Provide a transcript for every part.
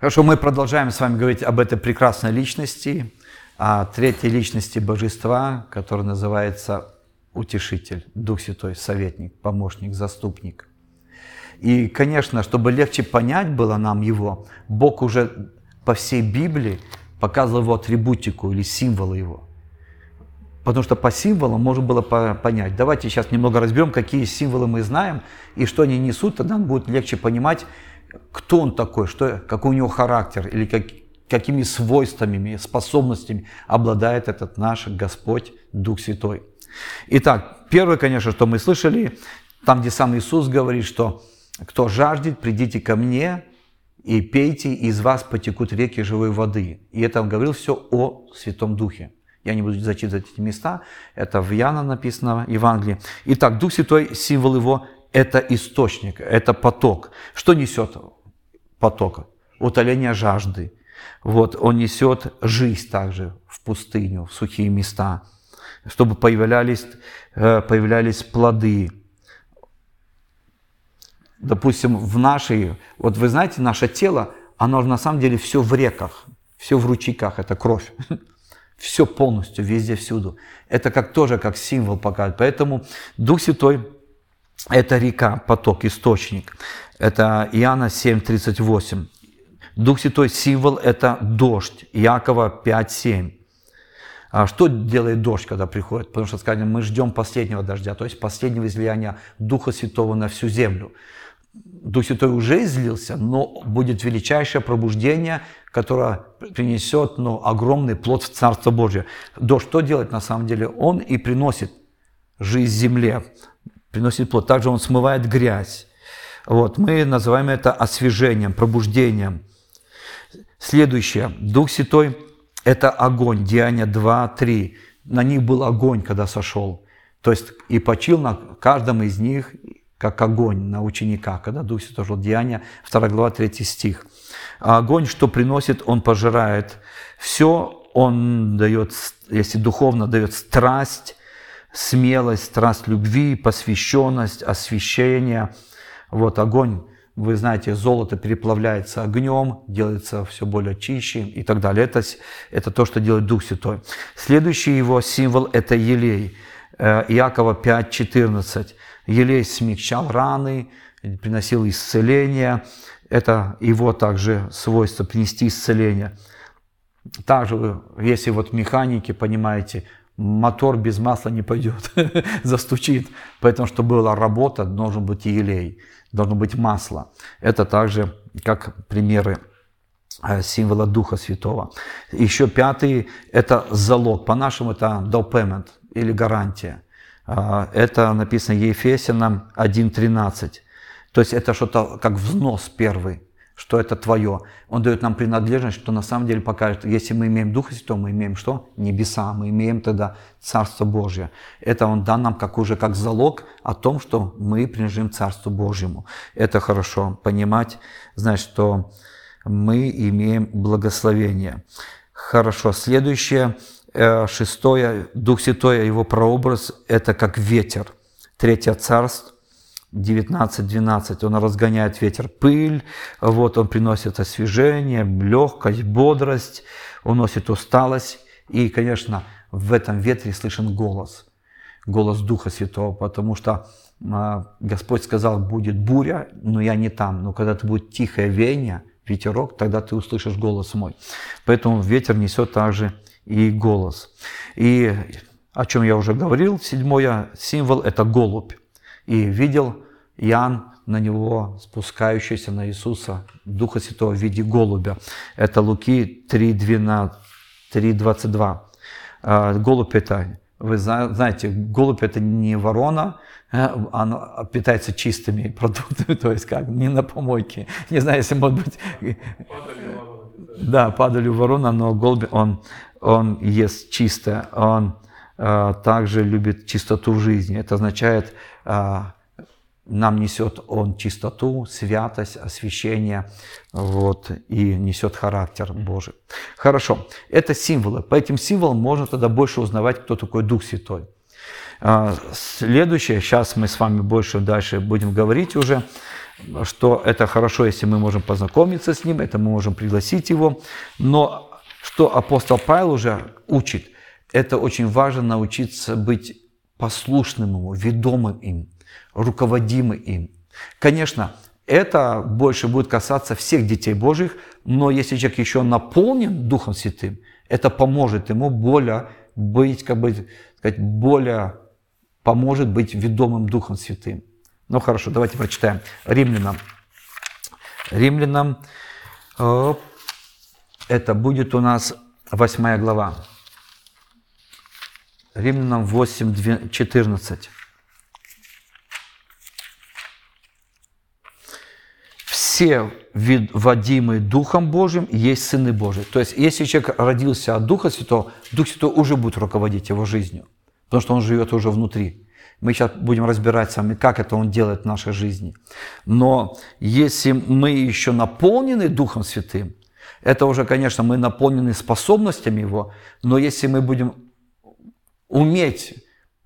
Хорошо, мы продолжаем с вами говорить об этой прекрасной личности, о третьей личности Божества, которая называется Утешитель, Дух Святой, Советник, Помощник, Заступник. И, конечно, чтобы легче понять было нам Его, Бог уже по всей Библии показывал Его атрибутику или символы Его. Потому что по символам можно было понять. Давайте сейчас немного разберем, какие символы мы знаем и что они несут, тогда нам будет легче понимать, кто он такой, что, какой у него характер или как, какими свойствами, способностями обладает этот наш Господь Дух Святой. Итак, первое, конечно, что мы слышали, там, где сам Иисус говорит, что кто жаждет, придите ко мне и пейте, и из вас потекут реки живой воды. И это он говорил все о Святом Духе. Я не буду зачитывать эти места, это в Яна написано, Евангелии. Итак, Дух Святой, символ его это источник, это поток. Что несет поток? Утоление жажды. Вот, он несет жизнь также в пустыню, в сухие места, чтобы появлялись, э, появлялись плоды. Допустим, в нашей, вот вы знаете, наше тело, оно на самом деле все в реках, все в ручейках, это кровь. Все полностью, везде, всюду. Это как тоже как символ показывает. Поэтому Дух Святой это река, поток, источник. Это Иоанна 7:38. Дух Святой символ – это дождь. Иакова 5:7. А что делает дождь, когда приходит? Потому что, скажем, мы ждем последнего дождя, то есть последнего излияния Духа Святого на всю землю. Дух Святой уже излился, но будет величайшее пробуждение, которое принесет ну, огромный плод в Царство Божье. Дождь что делает на самом деле? Он и приносит жизнь земле приносит плод. Также он смывает грязь. Вот, мы называем это освежением, пробуждением. Следующее. Дух Святой – это огонь. Деяния 2, 3. На них был огонь, когда сошел. То есть и почил на каждом из них, как огонь на учениках, когда Дух Святой шел. Деяния 2 глава 3 стих. А огонь, что приносит, он пожирает все, он дает, если духовно, дает страсть, смелость, страсть любви, посвященность, освящение. Вот огонь, вы знаете, золото переплавляется огнем, делается все более чище и так далее. Это, это то, что делает Дух Святой. Следующий его символ – это елей. Э, Иакова 5:14. Елей смягчал раны, приносил исцеление. Это его также свойство – принести исцеление. Также, если вот механики, понимаете, мотор без масла не пойдет, застучит. Поэтому, чтобы была работа, должен быть и елей, должно быть масло. Это также как примеры э, символа Духа Святого. Еще пятый – это залог. По-нашему это down или гарантия. А, это написано Ефесянам 1.13. То есть это что-то как взнос первый что это твое. Он дает нам принадлежность, что на самом деле покажет, если мы имеем Духа Святого, мы имеем что? Небеса, мы имеем тогда Царство Божье. Это Он дан нам как уже как залог о том, что мы принадлежим Царству Божьему. Это хорошо понимать, знать, что мы имеем благословение. Хорошо, следующее, э, шестое, Дух Святой, его прообраз, это как ветер. Третье царство, 19-12, он разгоняет ветер пыль, вот он приносит освежение, легкость, бодрость, уносит усталость. И, конечно, в этом ветре слышен голос, голос Духа Святого, потому что а, Господь сказал, будет буря, но я не там. Но когда это будет тихое веяние, ветерок, тогда ты услышишь голос мой. Поэтому ветер несет также и голос. И о чем я уже говорил, седьмое символ – это голубь и видел Иоанн на него спускающийся на Иисуса Духа Святого в виде голубя. Это Луки 3.22. А, голубь это, вы знаете, голубь это не ворона, э, она питается чистыми продуктами, то есть как, не на помойке. Не знаю, если может быть... Да, падали ворона, но голубь, он, он ест чисто, он а, также любит чистоту в жизни. Это означает, а, нам несет он чистоту, святость, освящение вот, и несет характер Божий. Хорошо, это символы. По этим символам можно тогда больше узнавать, кто такой Дух Святой. А, следующее, сейчас мы с вами больше дальше будем говорить уже, что это хорошо, если мы можем познакомиться с ним, это мы можем пригласить его, но что апостол Павел уже учит, это очень важно научиться быть послушным ему, ведомым им, руководимым им. Конечно, это больше будет касаться всех детей Божьих, но если человек еще наполнен Духом Святым, это поможет ему более быть, как бы сказать, более поможет быть ведомым Духом Святым. Ну хорошо, давайте прочитаем. Римлянам. Римлянам, это будет у нас 8 глава. Римлянам 8, 14. Все водимые Духом Божьим есть сыны Божьи. То есть, если человек родился от Духа Святого, Дух Святой уже будет руководить его жизнью, потому что он живет уже внутри. Мы сейчас будем разбирать с вами, как это Он делает в нашей жизни. Но если мы еще наполнены Духом Святым, это уже, конечно, мы наполнены способностями Его, но если мы будем уметь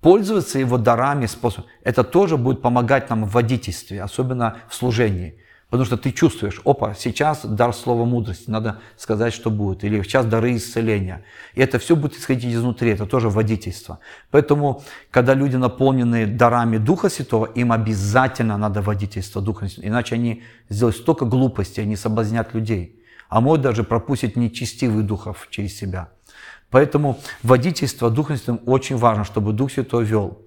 пользоваться Его дарами, способами, это тоже будет помогать нам в водительстве, особенно в служении. Потому что ты чувствуешь, опа, сейчас дар слова мудрости, надо сказать, что будет. Или сейчас дары исцеления. И это все будет исходить изнутри, это тоже водительство. Поэтому, когда люди наполнены дарами Духа Святого, им обязательно надо водительство Духа Святого. Иначе они сделают столько глупостей, они соблазнят людей. А могут даже пропустить нечестивых духов через себя. Поэтому водительство Духа Святым очень важно, чтобы Дух Святой вел.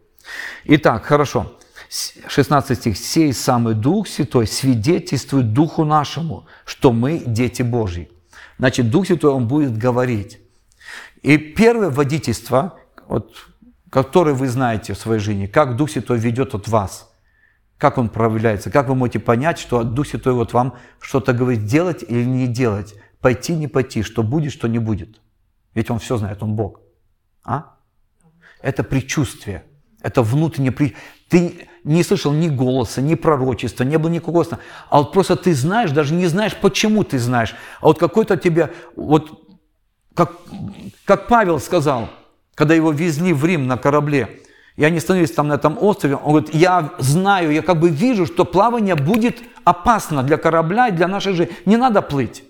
Итак, хорошо. 16 стих. «Сей самый Дух Святой свидетельствует Духу нашему, что мы дети Божьи». Значит, Дух Святой, Он будет говорить. И первое водительство, вот, которое вы знаете в своей жизни, как Дух Святой ведет от вас, как Он проявляется, как вы можете понять, что Дух Святой вот вам что-то говорит, делать или не делать, пойти, не пойти, что будет, что не будет. Ведь Он все знает, Он Бог. А? Это предчувствие. Это внутреннее при... Ты не слышал ни голоса, ни пророчества, не было никакого сна. А вот просто ты знаешь, даже не знаешь, почему ты знаешь. А вот какой-то тебе, вот как, как Павел сказал, когда его везли в Рим на корабле, и они становились там на этом острове, он говорит, я знаю, я как бы вижу, что плавание будет опасно для корабля и для нашей жизни. Не надо плыть.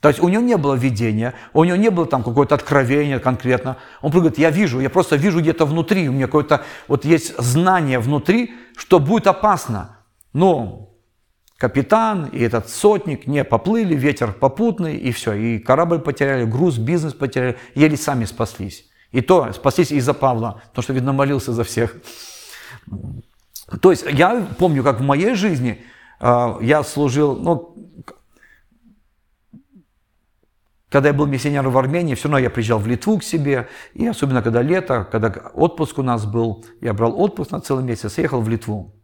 То есть у него не было видения, у него не было там какое-то откровение конкретно. Он говорит, я вижу, я просто вижу где-то внутри, у меня какое-то, вот есть знание внутри, что будет опасно. Но капитан и этот сотник не поплыли, ветер попутный, и все. И корабль потеряли, груз, бизнес потеряли, еле сами спаслись. И то спаслись из-за Павла, потому что, видно, молился за всех. То есть я помню, как в моей жизни э, я служил, ну, когда я был миссионером в Армении, все равно я приезжал в Литву к себе, и особенно когда лето, когда отпуск у нас был, я брал отпуск на целый месяц, ехал в Литву.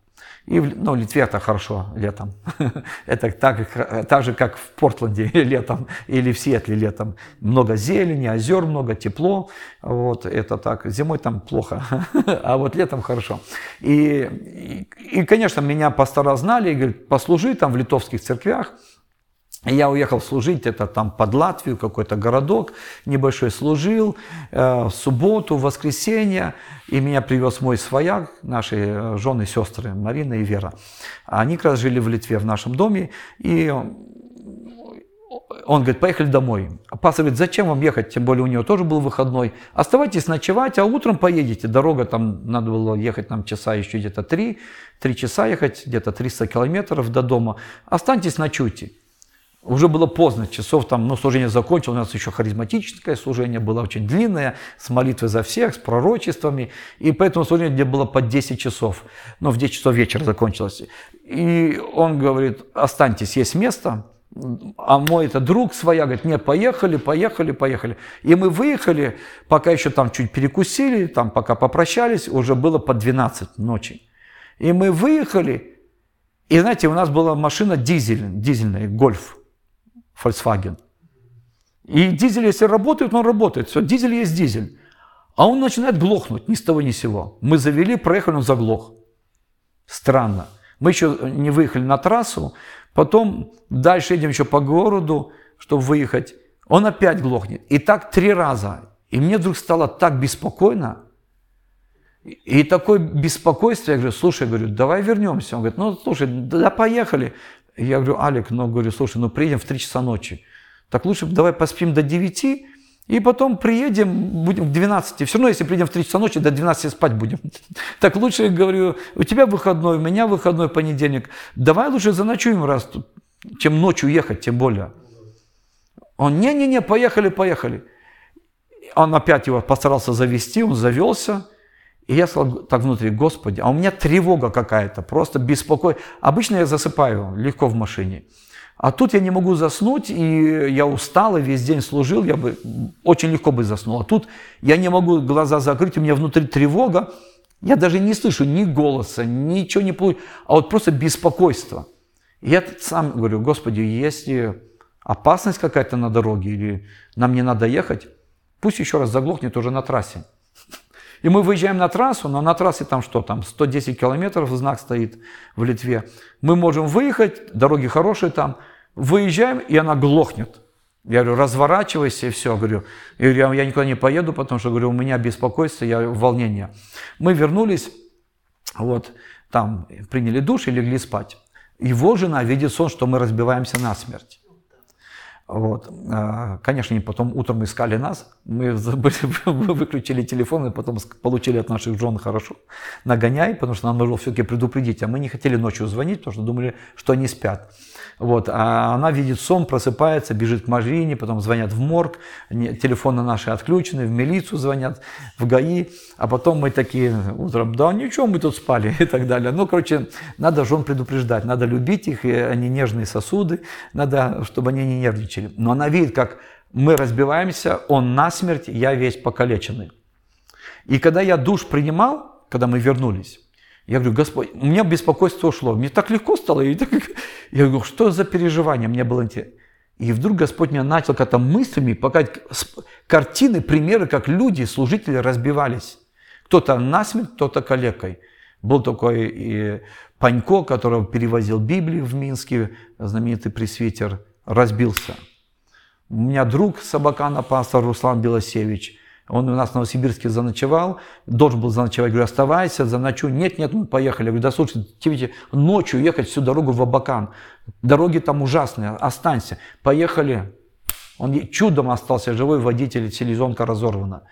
И в, ну, в Литве это хорошо летом. это так, так же, как в Портленде летом или в Сиэтле летом. Много зелени, озер много, тепло. Вот, это так. Зимой там плохо, а вот летом хорошо. И, и, и, конечно, меня пастора знали и говорят, послужи там в литовских церквях. Я уехал служить, это там под Латвию, какой-то городок небольшой, служил э, в субботу, в воскресенье, и меня привез мой свояк, наши э, жены, сестры Марина и Вера. Они как раз жили в Литве, в нашем доме, и он говорит, поехали домой. А пастор говорит, зачем вам ехать, тем более у него тоже был выходной. Оставайтесь ночевать, а утром поедете. Дорога там, надо было ехать нам часа еще где-то три, три часа ехать, где-то 300 километров до дома. Останьтесь, ночуйте. Уже было поздно, часов там, ну, служение закончилось, у нас еще харизматическое служение было очень длинное, с молитвой за всех, с пророчествами, и поэтому служение где было по 10 часов, но в 10 часов вечера закончилось. И он говорит, останьтесь, есть место, а мой это друг своя, говорит, нет, поехали, поехали, поехали. И мы выехали, пока еще там чуть перекусили, там пока попрощались, уже было по 12 ночи. И мы выехали, и знаете, у нас была машина дизель, дизельная, гольф. Volkswagen. И дизель, если работает, он работает. Все, дизель есть дизель. А он начинает глохнуть ни с того ни с сего. Мы завели, проехали, он заглох. Странно. Мы еще не выехали на трассу, потом дальше едем еще по городу, чтобы выехать. Он опять глохнет. И так три раза. И мне вдруг стало так беспокойно. И такое беспокойство, я говорю, слушай, говорю, давай вернемся. Он говорит, ну, слушай, да поехали. Я говорю, Алик, ну, говорю, слушай, ну, приедем в 3 часа ночи. Так лучше давай поспим до 9, и потом приедем, будем к 12. Все равно, если приедем в 3 часа ночи, до 12 спать будем. Так лучше, говорю, у тебя выходной, у меня выходной понедельник. Давай лучше заночуем раз, чем ночью ехать, тем более. Он, не-не-не, поехали, поехали. Он опять его постарался завести, он завелся. И я сказал так внутри, Господи, а у меня тревога какая-то, просто беспокой. Обычно я засыпаю легко в машине. А тут я не могу заснуть, и я устал, и весь день служил, я бы очень легко бы заснул. А тут я не могу глаза закрыть, у меня внутри тревога, я даже не слышу ни голоса, ничего не получу, а вот просто беспокойство. И я сам говорю, Господи, если опасность какая-то на дороге, или нам не надо ехать, пусть еще раз заглохнет уже на трассе. И мы выезжаем на трассу, но на трассе там что, там 110 километров знак стоит в Литве. Мы можем выехать, дороги хорошие там, выезжаем, и она глохнет. Я говорю, разворачивайся и все. Говорю, я, говорю, я никуда не поеду, потому что, говорю, у меня беспокойство, я волнение. Мы вернулись, вот, там приняли душ и легли спать. Его жена видит сон, что мы разбиваемся насмерть. Вот. А, конечно, потом утром искали нас. Мы выключили телефон и потом получили от наших жен хорошо нагоняй, потому что нам нужно все-таки предупредить. А мы не хотели ночью звонить, потому что думали, что они спят. Вот. А она видит сон, просыпается, бежит к Марине, потом звонят в морг, телефоны наши отключены, в милицию звонят, в ГАИ, а потом мы такие утром, да ничего, мы тут спали и так далее. Ну, короче, надо жен предупреждать, надо любить их, и они нежные сосуды, надо, чтобы они не нервничали. Но она видит, как мы разбиваемся, он насмерть, я весь покалеченный. И когда я душ принимал, когда мы вернулись, я говорю, Господь, у меня беспокойство ушло. Мне так легко стало. Я говорю, что за переживание? Мне было интересно. И вдруг Господь меня начал как-то мыслями показать картины, примеры, как люди, служители разбивались. Кто-то насмерть, кто-то калекой. Был такой и Панько, которого перевозил Библию в Минске, знаменитый пресвитер, разбился. У меня друг Собакана, пастор Руслан Белосевич – он у нас в Новосибирске заночевал, должен был заночевать. Говорю, оставайся, заночуй. Нет, нет, мы поехали. Я говорю, да слушай, тебе ночью ехать всю дорогу в Абакан. Дороги там ужасные, останься. Поехали. Он чудом остался живой, водитель, селезенка разорвана.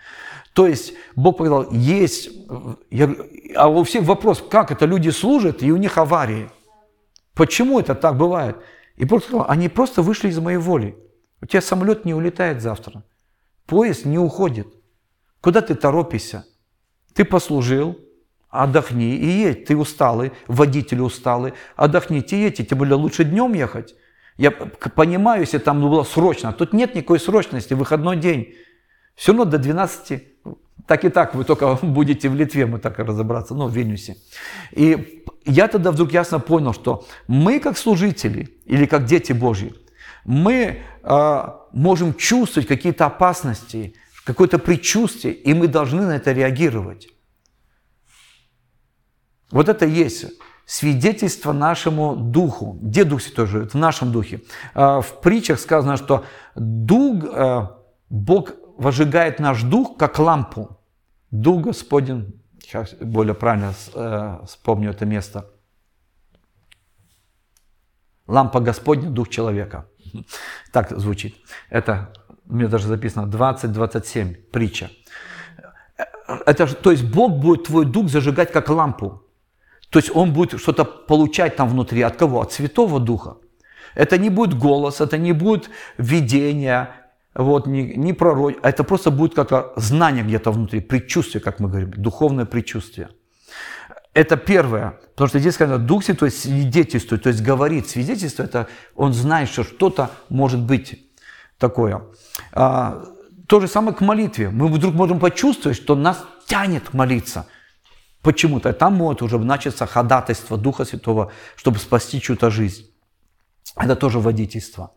То есть Бог показал, есть, я, а у всех вопрос, как это люди служат, и у них аварии. Почему это так бывает? И Бог сказал, они просто вышли из моей воли. У тебя самолет не улетает завтра. Поезд не уходит. Куда ты торопишься? Ты послужил, отдохни и едь. Ты усталый, водитель усталый, отдохните и едьте. Тем более лучше днем ехать. Я понимаю, если там было срочно. Тут нет никакой срочности, выходной день. Все равно до 12, так и так, вы только будете в Литве, мы так и разобраться, ну, в Вильнюсе. И я тогда вдруг ясно понял, что мы как служители или как дети Божьи, мы э, можем чувствовать какие-то опасности, какое-то предчувствие, и мы должны на это реагировать. Вот это есть свидетельство нашему духу. Где Дух Святой живет? В нашем духе. А, в притчах сказано, что дух, а, Бог возжигает наш дух, как лампу. Дух Господень, сейчас более правильно а, вспомню это место. Лампа Господня, дух человека. Так звучит. Это у меня даже записано 20-27, притча. Это, то есть Бог будет твой дух зажигать как лампу. То есть Он будет что-то получать там внутри. От кого? От Святого Духа. Это не будет голос, это не будет видение, вот, не, не пророк, а это просто будет как знание где-то внутри, предчувствие, как мы говорим, духовное предчувствие. Это первое, потому что здесь сказано, Дух Святой свидетельствует, то есть говорит. Свидетельство – это он знает, что что-то может быть такое. А, то же самое к молитве. Мы вдруг можем почувствовать, что нас тянет молиться. Почему-то. Там может уже начаться ходатайство Духа Святого, чтобы спасти чью-то жизнь. Это тоже водительство.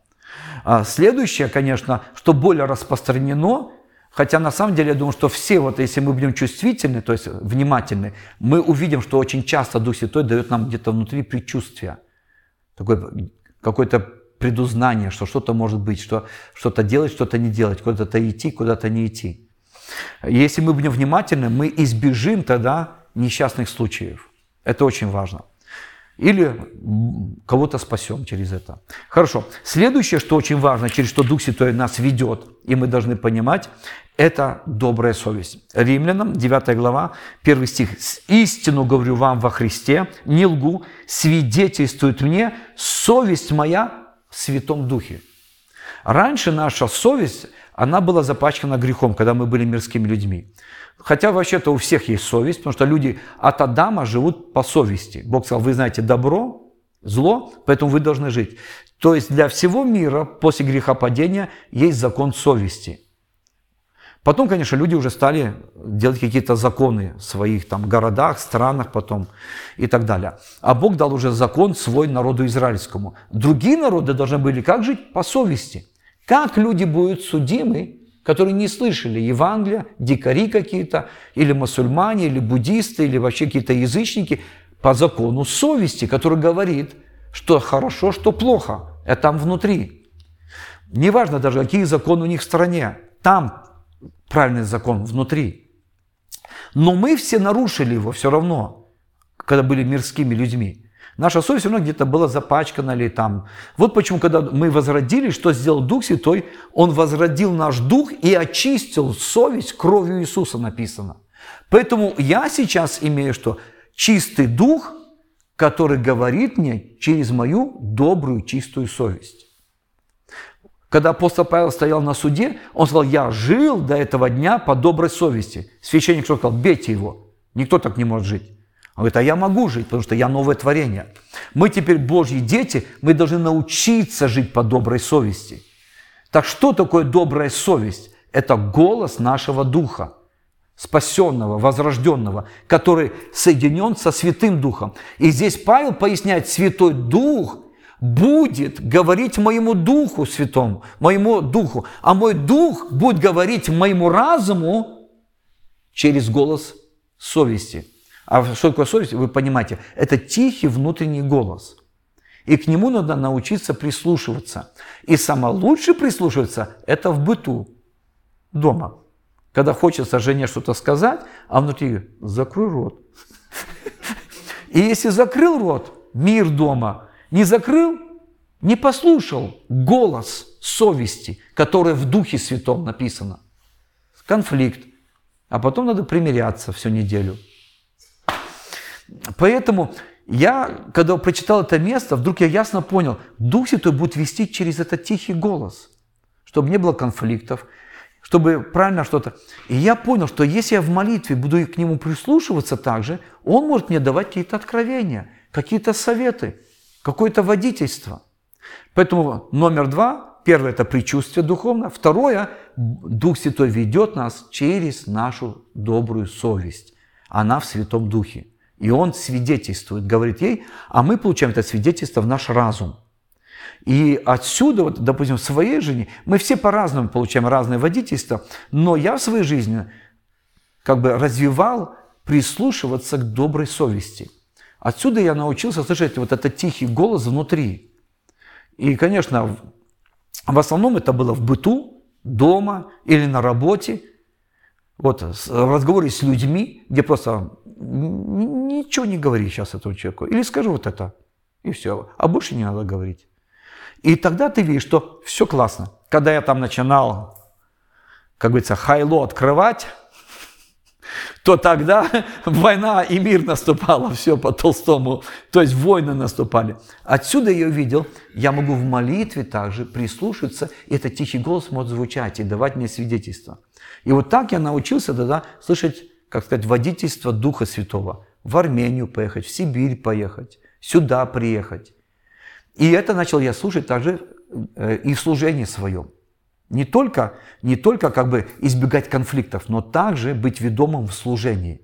А следующее, конечно, что более распространено, хотя на самом деле я думаю, что все, вот если мы будем чувствительны, то есть внимательны, мы увидим, что очень часто Дух Святой дает нам где-то внутри предчувствие. Такое какое-то предузнание, что что-то может быть, что что-то делать, что-то не делать, куда-то идти, куда-то не идти. Если мы будем внимательны, мы избежим тогда несчастных случаев. Это очень важно. Или кого-то спасем через это. Хорошо. Следующее, что очень важно, через что Дух Святой нас ведет, и мы должны понимать, это добрая совесть. Римлянам, 9 глава, 1 стих. «Истину говорю вам во Христе, не лгу, свидетельствует мне совесть моя Святом Духе». Раньше наша совесть, она была запачкана грехом, когда мы были мирскими людьми. Хотя вообще-то у всех есть совесть, потому что люди от Адама живут по совести. Бог сказал, вы знаете добро, зло, поэтому вы должны жить. То есть для всего мира после грехопадения есть закон совести. Потом, конечно, люди уже стали делать какие-то законы в своих там городах, странах потом и так далее. А Бог дал уже закон свой народу израильскому. Другие народы должны были как жить? По совести. Как люди будут судимы которые не слышали Евангелия, дикари какие-то, или мусульмане, или буддисты, или вообще какие-то язычники, по закону совести, который говорит, что хорошо, что плохо. Это там внутри. Неважно даже, какие законы у них в стране. Там правильный закон внутри. Но мы все нарушили его все равно, когда были мирскими людьми. Наша совесть все равно где-то была запачкана или там. Вот почему, когда мы возродились, что сделал Дух Святой? Он возродил наш дух и очистил совесть кровью Иисуса написано. Поэтому я сейчас имею что? Чистый дух, который говорит мне через мою добрую, чистую совесть. Когда апостол Павел стоял на суде, он сказал, я жил до этого дня по доброй совести. Священник что сказал, бейте его. Никто так не может жить. Он говорит, а я могу жить, потому что я новое творение. Мы теперь Божьи дети, мы должны научиться жить по доброй совести. Так что такое добрая совесть? Это голос нашего духа, спасенного, возрожденного, который соединен со Святым Духом. И здесь Павел поясняет, Святой Дух будет говорить моему Духу Святому, моему Духу, а мой Дух будет говорить моему разуму через голос совести. А что такое совесть, вы понимаете, это тихий внутренний голос. И к нему надо научиться прислушиваться. И самое лучшее прислушиваться – это в быту, дома. Когда хочется жене что-то сказать, а внутри «закрой рот». И если закрыл рот, мир дома, не закрыл, не послушал голос совести, который в Духе Святом написано. Конфликт. А потом надо примиряться всю неделю. Поэтому я, когда прочитал это место, вдруг я ясно понял, Дух Святой будет вести через этот тихий голос, чтобы не было конфликтов, чтобы правильно что-то. И я понял, что если я в молитве буду к Нему прислушиваться также, Он может мне давать какие-то откровения, какие-то советы, какое-то водительство. Поэтому номер два, первое – это предчувствие духовное, второе – Дух Святой ведет нас через нашу добрую совесть. Она в Святом Духе. И он свидетельствует, говорит ей, а мы получаем это свидетельство в наш разум. И отсюда, вот, допустим, в своей жизни, мы все по-разному получаем разные водительства, но я в своей жизни как бы развивал прислушиваться к доброй совести. Отсюда я научился слышать вот этот тихий голос внутри. И, конечно, в основном это было в быту, дома или на работе. Вот в разговоре с людьми, где просто ничего не говори сейчас этому человеку. Или скажи вот это, и все. А больше не надо говорить. И тогда ты видишь, что все классно. Когда я там начинал, как говорится, хайло открывать, то тогда война и мир наступала, все по Толстому, то есть войны наступали. Отсюда я увидел, я могу в молитве также прислушаться, и этот тихий голос может звучать и давать мне свидетельство. И вот так я научился тогда слышать как сказать, водительство Духа Святого. В Армению поехать, в Сибирь поехать, сюда приехать. И это начал я слушать также э, и в служении своем. Не только, не только как бы избегать конфликтов, но также быть ведомым в служении.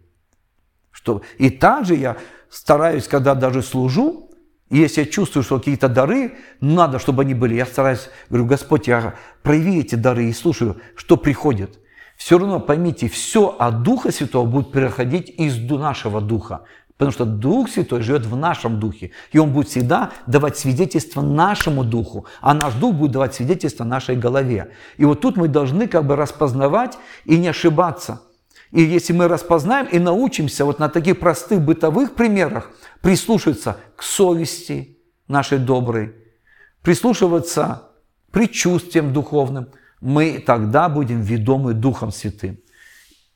Что, и также я стараюсь, когда даже служу, если я чувствую, что какие-то дары, надо, чтобы они были, я стараюсь, говорю, Господь, я прояви эти дары и слушаю, что приходит все равно поймите, все от Духа Святого будет переходить из нашего Духа. Потому что Дух Святой живет в нашем духе. И Он будет всегда давать свидетельство нашему духу, а наш дух будет давать свидетельство нашей голове. И вот тут мы должны как бы распознавать и не ошибаться. И если мы распознаем и научимся вот на таких простых бытовых примерах прислушиваться к совести нашей доброй, прислушиваться к предчувствиям духовным, мы тогда будем ведомы Духом Святым.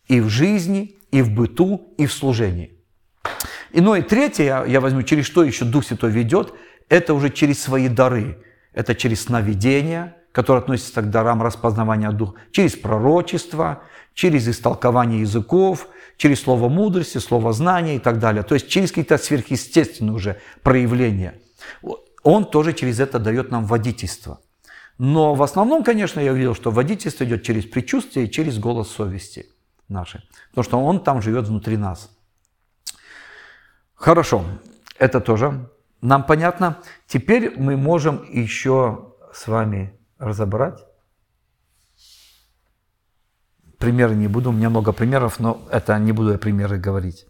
И в жизни, и в быту, и в служении. И, ну и третье, я, возьму, через что еще Дух Святой ведет, это уже через свои дары. Это через сновидения, которые относятся к дарам распознавания Духа, через пророчество, через истолкование языков, через слово мудрости, слово знания и так далее. То есть через какие-то сверхъестественные уже проявления. Он тоже через это дает нам водительство. Но в основном, конечно, я увидел, что водительство идет через предчувствие и через голос совести нашей. Потому что он там живет внутри нас. Хорошо, это тоже нам понятно. Теперь мы можем еще с вами разобрать. Примеры не буду, у меня много примеров, но это не буду я примеры говорить.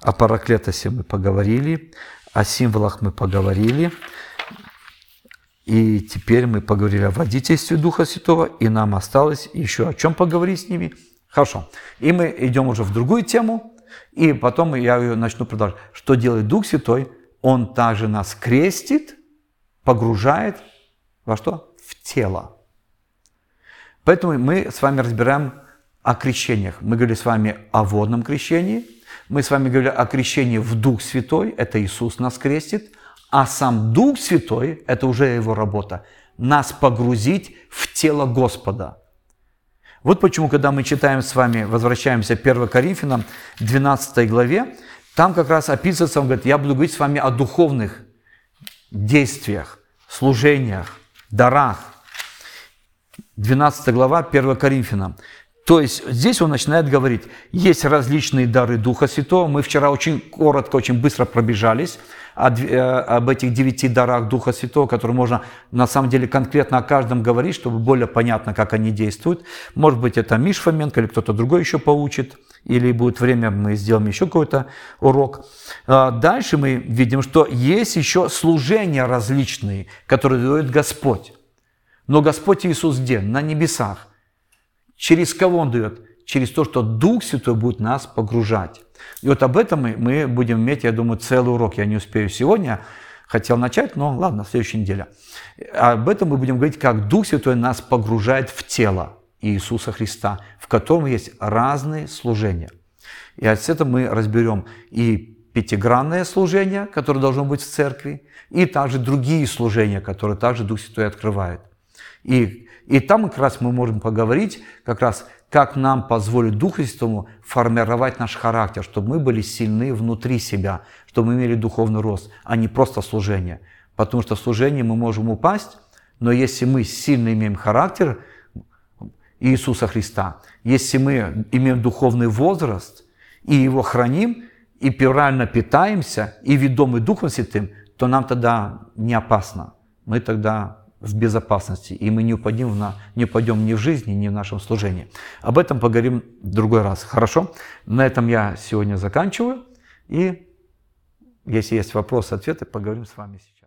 О параклетосе мы поговорили, о символах мы поговорили. И теперь мы поговорили о водительстве Духа Святого, и нам осталось еще о чем поговорить с ними. Хорошо. И мы идем уже в другую тему, и потом я ее начну продолжать. Что делает Дух Святой? Он также нас крестит, погружает во что? В тело. Поэтому мы с вами разбираем о крещениях. Мы говорили с вами о водном крещении, мы с вами говорили о крещении в Дух Святой, это Иисус нас крестит, а сам Дух Святой, это уже его работа, нас погрузить в тело Господа. Вот почему, когда мы читаем с вами, возвращаемся к 1 Коринфянам, 12 главе, там как раз описывается, он говорит, я буду говорить с вами о духовных действиях, служениях, дарах. 12 глава 1 Коринфянам. То есть здесь он начинает говорить, есть различные дары Духа Святого. Мы вчера очень коротко, очень быстро пробежались э, об этих девяти дарах Духа Святого, которые можно на самом деле конкретно о каждом говорить, чтобы более понятно, как они действуют. Может быть, это Миш Фоменко или кто-то другой еще поучит, или будет время, мы сделаем еще какой-то урок. А дальше мы видим, что есть еще служения различные, которые дает Господь. Но Господь Иисус где? На небесах. Через кого Он дает? Через то, что Дух Святой будет нас погружать. И вот об этом мы, будем иметь, я думаю, целый урок. Я не успею сегодня, хотел начать, но ладно, следующая неделя. Об этом мы будем говорить, как Дух Святой нас погружает в тело Иисуса Христа, в котором есть разные служения. И с этого мы разберем и пятигранное служение, которое должно быть в церкви, и также другие служения, которые также Дух Святой открывает. И и там как раз мы можем поговорить, как раз как нам позволить Духу Святому формировать наш характер, чтобы мы были сильны внутри себя, чтобы мы имели духовный рост, а не просто служение. Потому что в служении мы можем упасть, но если мы сильно имеем характер Иисуса Христа, если мы имеем духовный возраст и его храним, и правильно питаемся, и ведомы Духом Святым, то нам тогда не опасно. Мы тогда в безопасности, и мы не упадем, на, не упадем ни в жизни, ни в нашем служении. Об этом поговорим в другой раз. Хорошо? На этом я сегодня заканчиваю. И если есть вопросы, ответы, поговорим с вами сейчас.